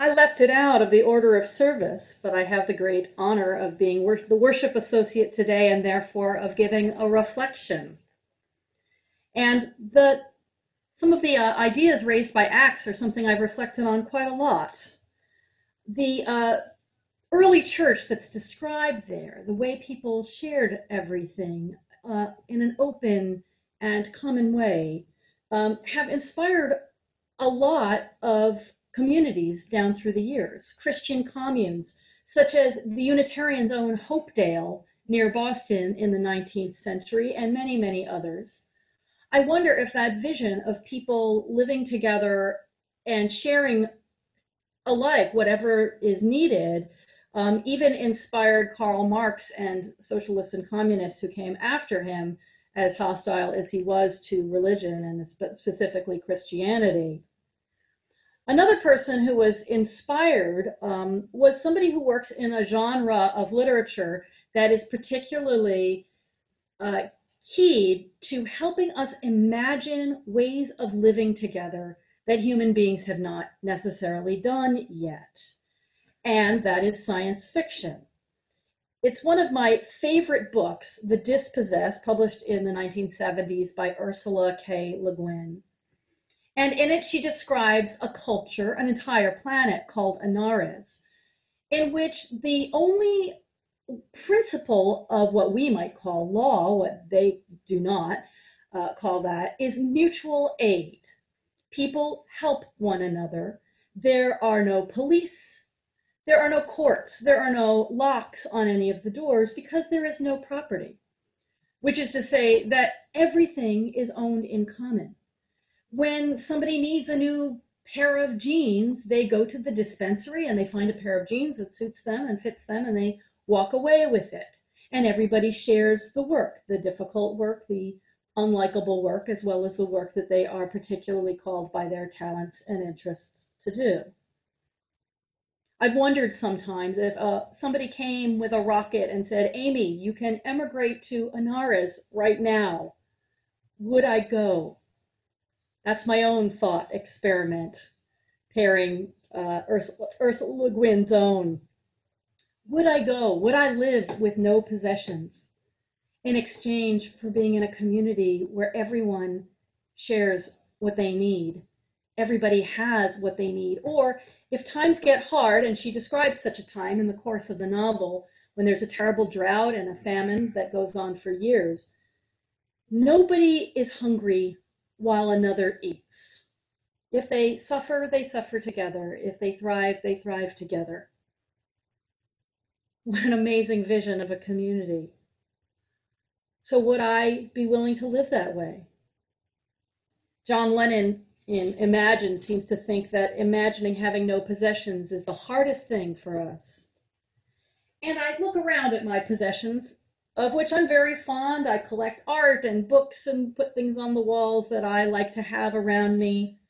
I left it out of the order of service, but I have the great honor of being wor- the worship associate today and therefore of giving a reflection. And the some of the uh, ideas raised by Acts are something I've reflected on quite a lot. The uh, early church that's described there, the way people shared everything uh, in an open and common way, um, have inspired a lot of communities down through the years. Christian communes, such as the Unitarians' own Hopedale near Boston in the 19th century, and many, many others. I wonder if that vision of people living together and sharing alike whatever is needed um, even inspired Karl Marx and socialists and communists who came after him, as hostile as he was to religion and specifically Christianity. Another person who was inspired um, was somebody who works in a genre of literature that is particularly uh, keyed to helping us imagine ways of living together that human beings have not necessarily done yet and that is science fiction. It's one of my favorite books, The Dispossessed, published in the 1970s by Ursula K. Le Guin. And in it, she describes a culture, an entire planet called Anarres, in which the only principle of what we might call law, what they do not uh, call that, is mutual aid. People help one another. There are no police there are no courts, there are no locks on any of the doors because there is no property, which is to say that everything is owned in common. When somebody needs a new pair of jeans, they go to the dispensary and they find a pair of jeans that suits them and fits them and they walk away with it. And everybody shares the work, the difficult work, the unlikable work, as well as the work that they are particularly called by their talents and interests to do. I've wondered sometimes if uh, somebody came with a rocket and said, Amy, you can emigrate to Anarres right now. Would I go? That's my own thought experiment, pairing uh, Ursula, Ursula Le Guin's own. Would I go? Would I live with no possessions in exchange for being in a community where everyone shares what they need? Everybody has what they need. Or if times get hard, and she describes such a time in the course of the novel, when there's a terrible drought and a famine that goes on for years, nobody is hungry while another eats. If they suffer, they suffer together. If they thrive, they thrive together. What an amazing vision of a community. So, would I be willing to live that way? John Lennon in Imagine seems to think that imagining having no possessions is the hardest thing for us. And I look around at my possessions, of which I'm very fond. I collect art and books and put things on the walls that I like to have around me.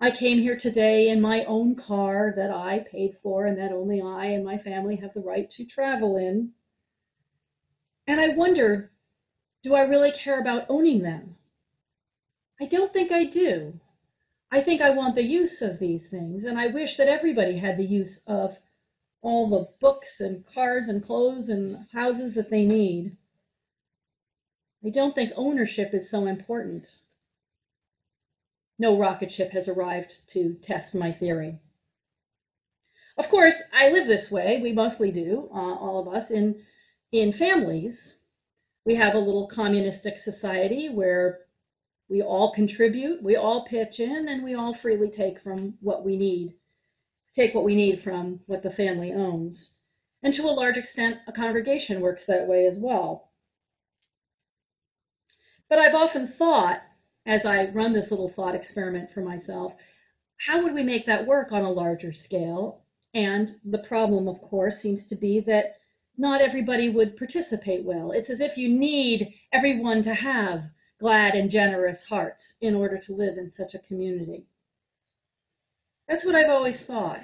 I came here today in my own car that I paid for and that only I and my family have the right to travel in. And I wonder, do I really care about owning them? I don't think I do. I think I want the use of these things, and I wish that everybody had the use of all the books and cars and clothes and houses that they need. I don't think ownership is so important. No rocket ship has arrived to test my theory. Of course, I live this way. We mostly do, uh, all of us, in, in families. We have a little communistic society where we all contribute, we all pitch in, and we all freely take from what we need, take what we need from what the family owns. And to a large extent, a congregation works that way as well. But I've often thought, as I run this little thought experiment for myself, how would we make that work on a larger scale? And the problem, of course, seems to be that not everybody would participate well. It's as if you need everyone to have glad and generous hearts in order to live in such a community. That's what I've always thought.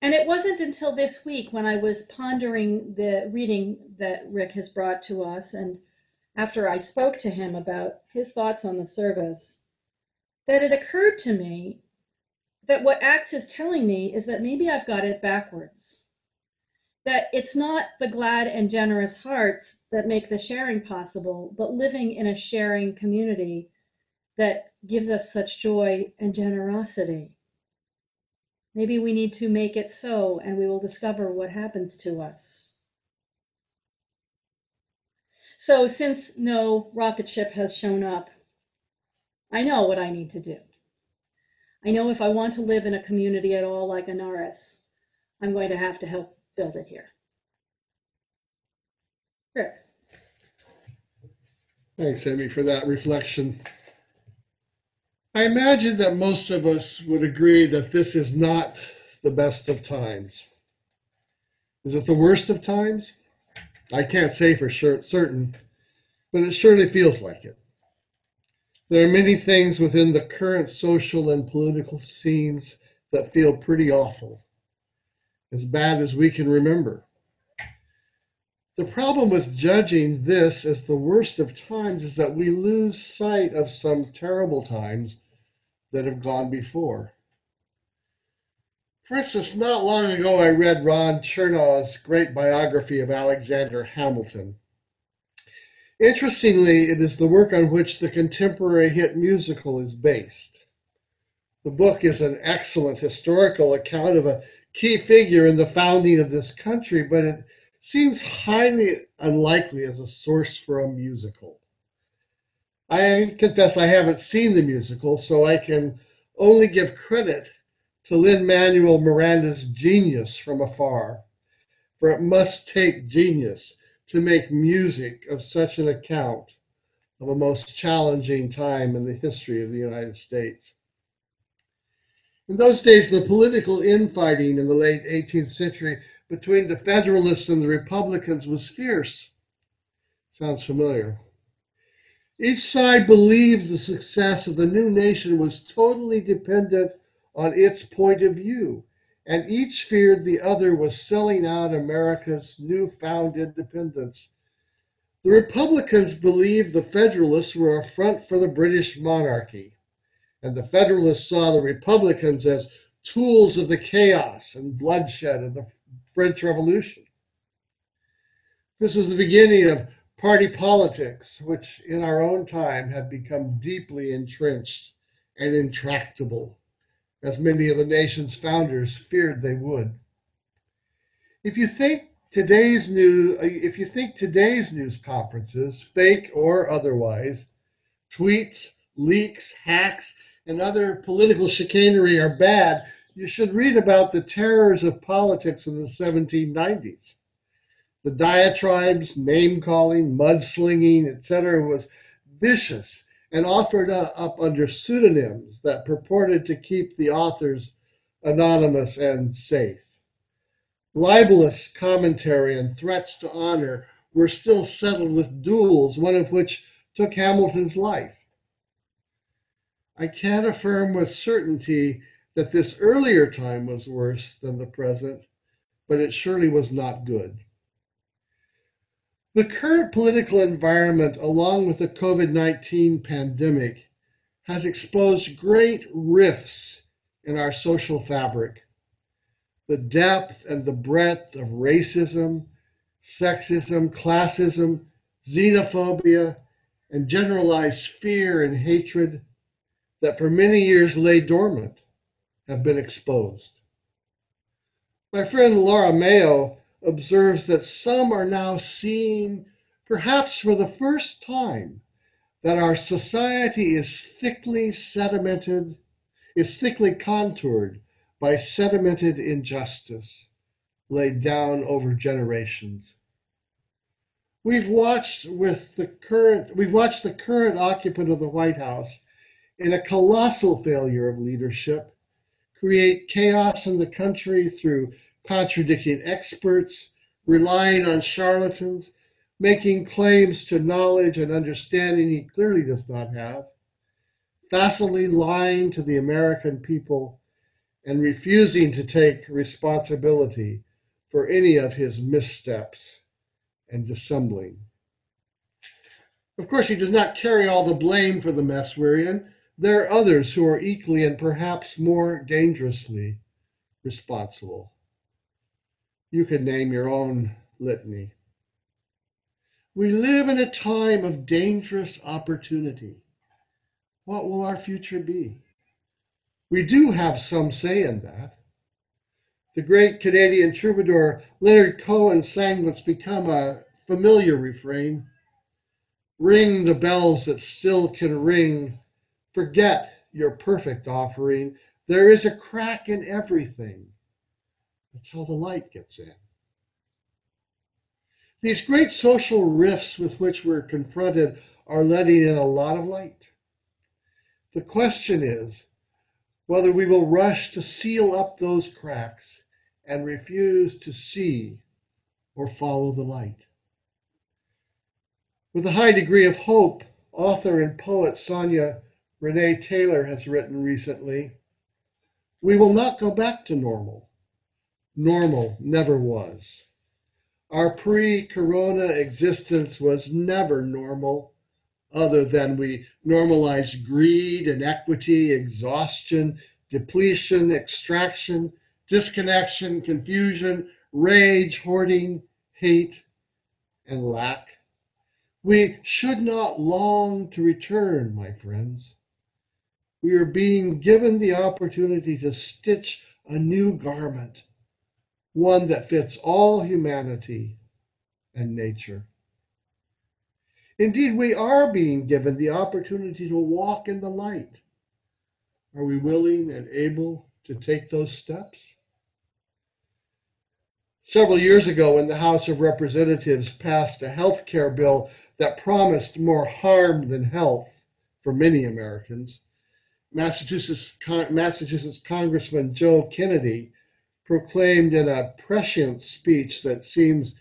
And it wasn't until this week when I was pondering the reading that Rick has brought to us, and after I spoke to him about his thoughts on the service, that it occurred to me that what Acts is telling me is that maybe I've got it backwards. That it's not the glad and generous hearts that make the sharing possible, but living in a sharing community that gives us such joy and generosity. Maybe we need to make it so, and we will discover what happens to us. So, since no rocket ship has shown up, I know what I need to do. I know if I want to live in a community at all like Anarres, I'm going to have to help build it here. Rick. Thanks, Amy, for that reflection. I imagine that most of us would agree that this is not the best of times. Is it the worst of times? I can't say for sure, certain, but it surely feels like it. There are many things within the current social and political scenes that feel pretty awful, as bad as we can remember. The problem with judging this as the worst of times is that we lose sight of some terrible times that have gone before. For instance, not long ago I read Ron Chernow's great biography of Alexander Hamilton. Interestingly, it is the work on which the contemporary hit musical is based. The book is an excellent historical account of a key figure in the founding of this country, but it seems highly unlikely as a source for a musical. I confess I haven't seen the musical, so I can only give credit to Lin Manuel Miranda's genius from afar, for it must take genius to make music of such an account of a most challenging time in the history of the United States. In those days, the political infighting in the late 18th century between the Federalists and the Republicans was fierce. Sounds familiar. Each side believed the success of the new nation was totally dependent on its point of view and each feared the other was selling out America's newfound independence. The Republicans believed the Federalists were a front for the British monarchy, and the Federalists saw the Republicans as tools of the chaos and bloodshed of the French Revolution. This was the beginning of party politics, which in our own time have become deeply entrenched and intractable as many of the nation's founders feared they would. If you think today's new if you think today's news conferences, fake or otherwise, tweets, leaks, hacks, and other political chicanery are bad, you should read about the terrors of politics in the 1790s. The diatribes, name calling, mudslinging, etc., was vicious and offered up under pseudonyms that purported to keep the authors anonymous and safe. Libelous commentary and threats to honor were still settled with duels, one of which took Hamilton's life. I can't affirm with certainty that this earlier time was worse than the present, but it surely was not good. The current political environment, along with the COVID 19 pandemic, has exposed great rifts in our social fabric. The depth and the breadth of racism, sexism, classism, xenophobia, and generalized fear and hatred that for many years lay dormant have been exposed. My friend Laura Mayo observes that some are now seeing, perhaps for the first time, that our society is thickly sedimented, is thickly contoured by sedimented injustice laid down over generations. We've watched with the current we've watched the current occupant of the White House in a colossal failure of leadership create chaos in the country through contradicting experts, relying on charlatans, making claims to knowledge and understanding he clearly does not have, facilely lying to the American people, and refusing to take responsibility for any of his missteps and dissembling. Of course, he does not carry all the blame for the mess we're in, there are others who are equally and perhaps more dangerously responsible. You can name your own litany. We live in a time of dangerous opportunity. What will our future be? We do have some say in that. The great Canadian troubadour Leonard Cohen sang what's become a familiar refrain Ring the bells that still can ring. Forget your perfect offering. There is a crack in everything. That's how the light gets in. These great social rifts with which we're confronted are letting in a lot of light. The question is whether we will rush to seal up those cracks and refuse to see or follow the light. With a high degree of hope, author and poet Sonya Renee Taylor has written recently We will not go back to normal. Normal never was. Our pre corona existence was never normal, other than we normalized greed, inequity, exhaustion, depletion, extraction, disconnection, confusion, rage, hoarding, hate, and lack. We should not long to return, my friends. We are being given the opportunity to stitch a new garment one that fits all humanity and nature. Indeed, we are being given the opportunity to walk in the light. Are we willing and able to take those steps? Several years ago, when the House of Representatives passed a health care bill that promised more harm than health for many Americans, Massachusetts, Massachusetts Congressman Joe Kennedy proclaimed in a prescient speech that seems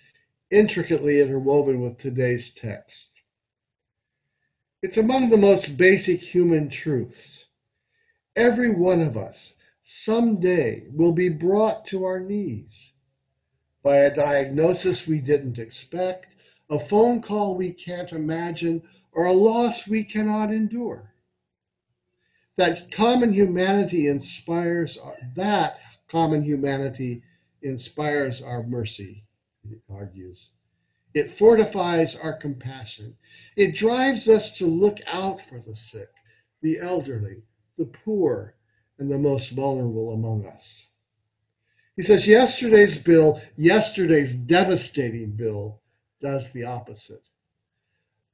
intricately interwoven with today's text. It's among the most basic human truths. Every one of us someday will be brought to our knees by a diagnosis we didn't expect, a phone call we can't imagine, or a loss we cannot endure. That common humanity inspires that common humanity inspires our mercy, it argues. It fortifies our compassion. It drives us to look out for the sick, the elderly, the poor, and the most vulnerable among us. He says yesterday's bill, yesterday's devastating bill, does the opposite.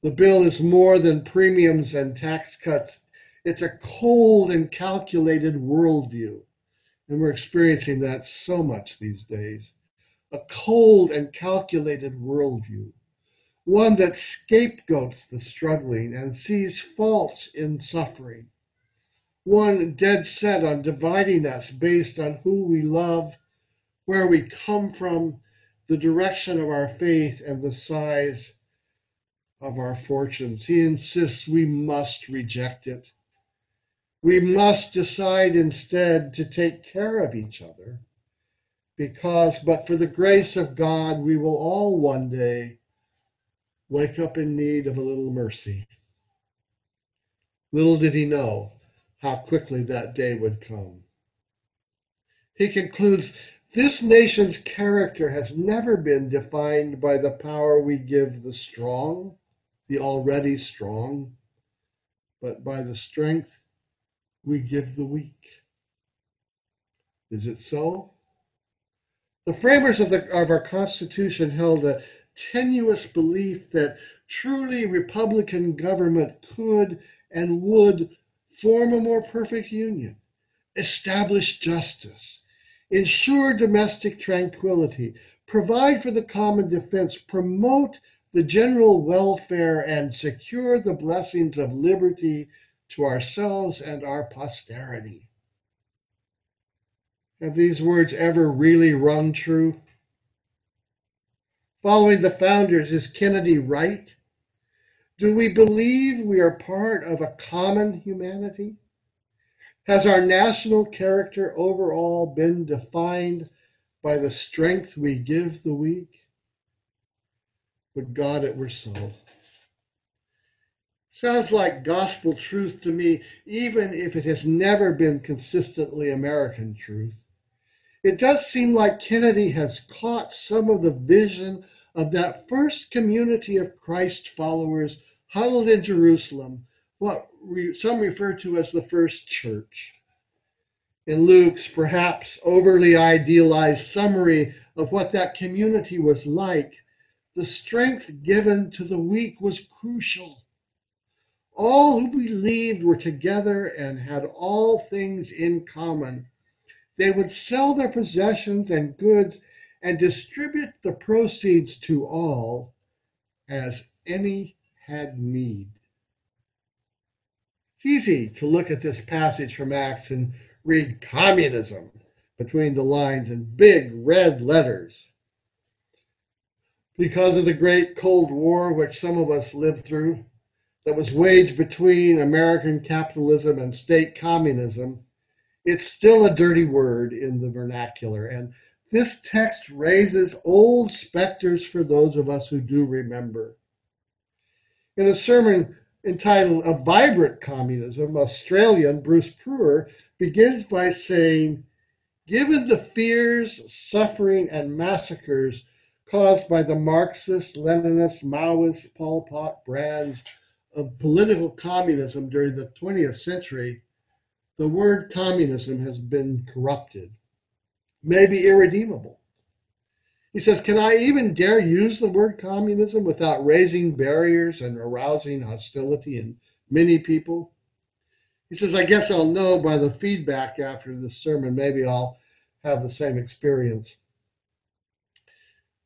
The bill is more than premiums and tax cuts. It's a cold and calculated worldview and we're experiencing that so much these days. A cold and calculated worldview, one that scapegoats the struggling and sees faults in suffering, one dead set on dividing us based on who we love, where we come from, the direction of our faith, and the size of our fortunes. He insists we must reject it we must decide instead to take care of each other because, but for the grace of God, we will all one day wake up in need of a little mercy. Little did he know how quickly that day would come. He concludes this nation's character has never been defined by the power we give the strong, the already strong, but by the strength we give the weak. Is it so? The framers of, the, of our Constitution held a tenuous belief that truly Republican government could and would form a more perfect union, establish justice, ensure domestic tranquility, provide for the common defense, promote the general welfare, and secure the blessings of liberty to ourselves and our posterity. Have these words ever really rung true? Following the founders, is Kennedy right? Do we believe we are part of a common humanity? Has our national character overall been defined by the strength we give the weak? Would God it were so. Sounds like gospel truth to me, even if it has never been consistently American truth. It does seem like Kennedy has caught some of the vision of that first community of Christ followers huddled in Jerusalem, what some refer to as the first church. In Luke's perhaps overly idealized summary of what that community was like, the strength given to the weak was crucial. All who believed were together and had all things in common. They would sell their possessions and goods and distribute the proceeds to all as any had need. It's easy to look at this passage from Acts and read communism between the lines in big red letters. Because of the great Cold War, which some of us lived through, that was waged between American capitalism and state communism, it's still a dirty word in the vernacular. And this text raises old specters for those of us who do remember. In a sermon entitled A Vibrant Communism, Australian Bruce Prewer begins by saying, Given the fears, suffering, and massacres caused by the Marxist, Leninist, Maoist, Pol Pot brands of political communism during the 20th century, the word communism has been corrupted, maybe irredeemable. He says, Can I even dare use the word communism without raising barriers and arousing hostility in many people? He says, I guess I'll know by the feedback after this sermon. Maybe I'll have the same experience.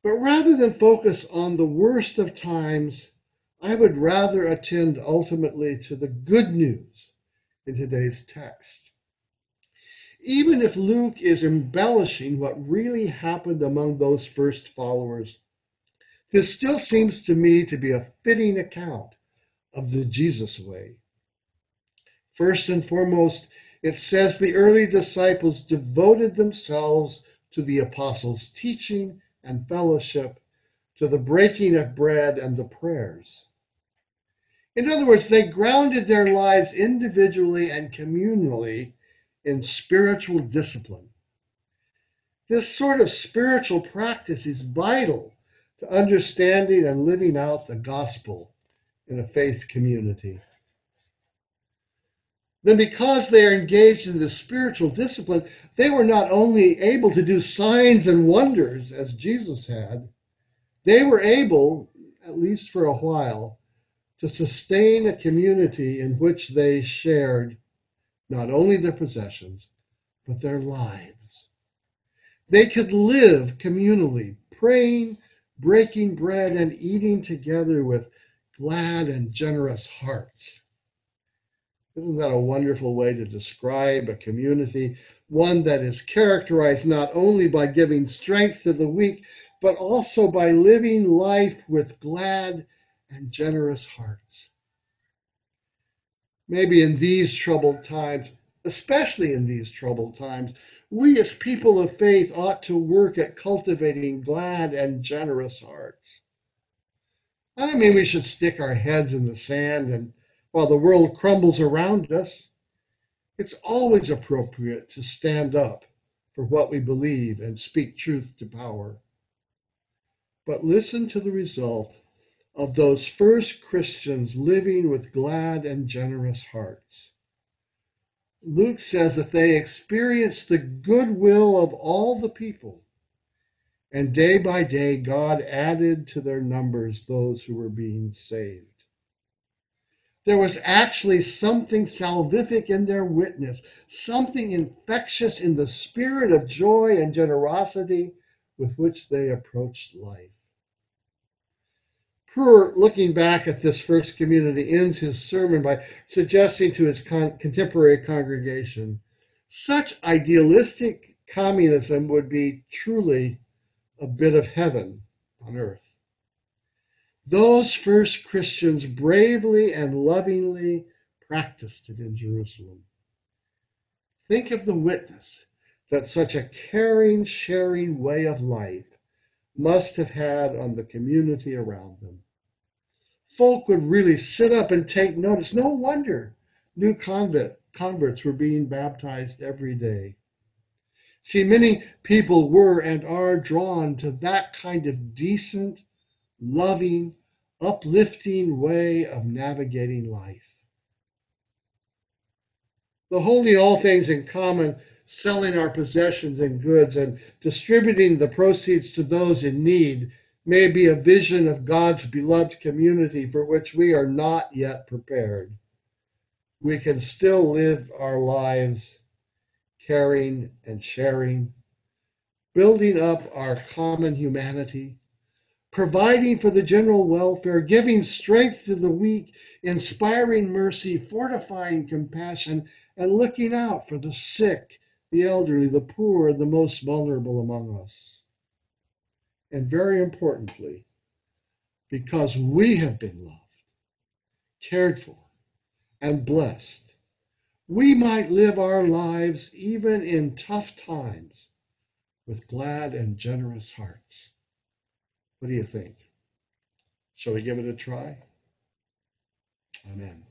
But rather than focus on the worst of times, I would rather attend ultimately to the good news in today's text. Even if Luke is embellishing what really happened among those first followers, this still seems to me to be a fitting account of the Jesus way. First and foremost, it says the early disciples devoted themselves to the apostles' teaching and fellowship, to the breaking of bread and the prayers. In other words, they grounded their lives individually and communally in spiritual discipline. This sort of spiritual practice is vital to understanding and living out the gospel in a faith community then because they are engaged in this spiritual discipline, they were not only able to do signs and wonders as Jesus had, they were able, at least for a while, to sustain a community in which they shared not only their possessions, but their lives. They could live communally, praying, breaking bread, and eating together with glad and generous hearts. Isn't that a wonderful way to describe a community? One that is characterized not only by giving strength to the weak, but also by living life with glad and generous hearts. Maybe in these troubled times, especially in these troubled times, we as people of faith ought to work at cultivating glad and generous hearts. I don't mean we should stick our heads in the sand and while the world crumbles around us, it's always appropriate to stand up for what we believe and speak truth to power. But listen to the result of those first Christians living with glad and generous hearts. Luke says that they experienced the goodwill of all the people, and day by day God added to their numbers those who were being saved. There was actually something salvific in their witness, something infectious in the spirit of joy and generosity with which they approached life. Prewer, looking back at this first community, ends his sermon by suggesting to his con- contemporary congregation such idealistic communism would be truly a bit of heaven on earth. Those first Christians bravely and lovingly practiced it in Jerusalem. Think of the witness that such a caring, sharing way of life must have had on the community around them. folk would really sit up and take notice. No wonder new convert, converts were being baptized every day. See, many people were and are drawn to that kind of decent, loving, uplifting way of navigating life. The holding all things in common, selling our possessions and goods, and distributing the proceeds to those in need may be a vision of God's beloved community for which we are not yet prepared. We can still live our lives caring and sharing, building up our common humanity, providing for the general welfare, giving strength to the weak, inspiring mercy, fortifying compassion, and looking out for the sick, the elderly, the poor, the most vulnerable among us. And very importantly, because we have been loved, cared for, and blessed, we might live our lives even in tough times with glad and generous hearts. What do you think? Shall we give it a try? Amen.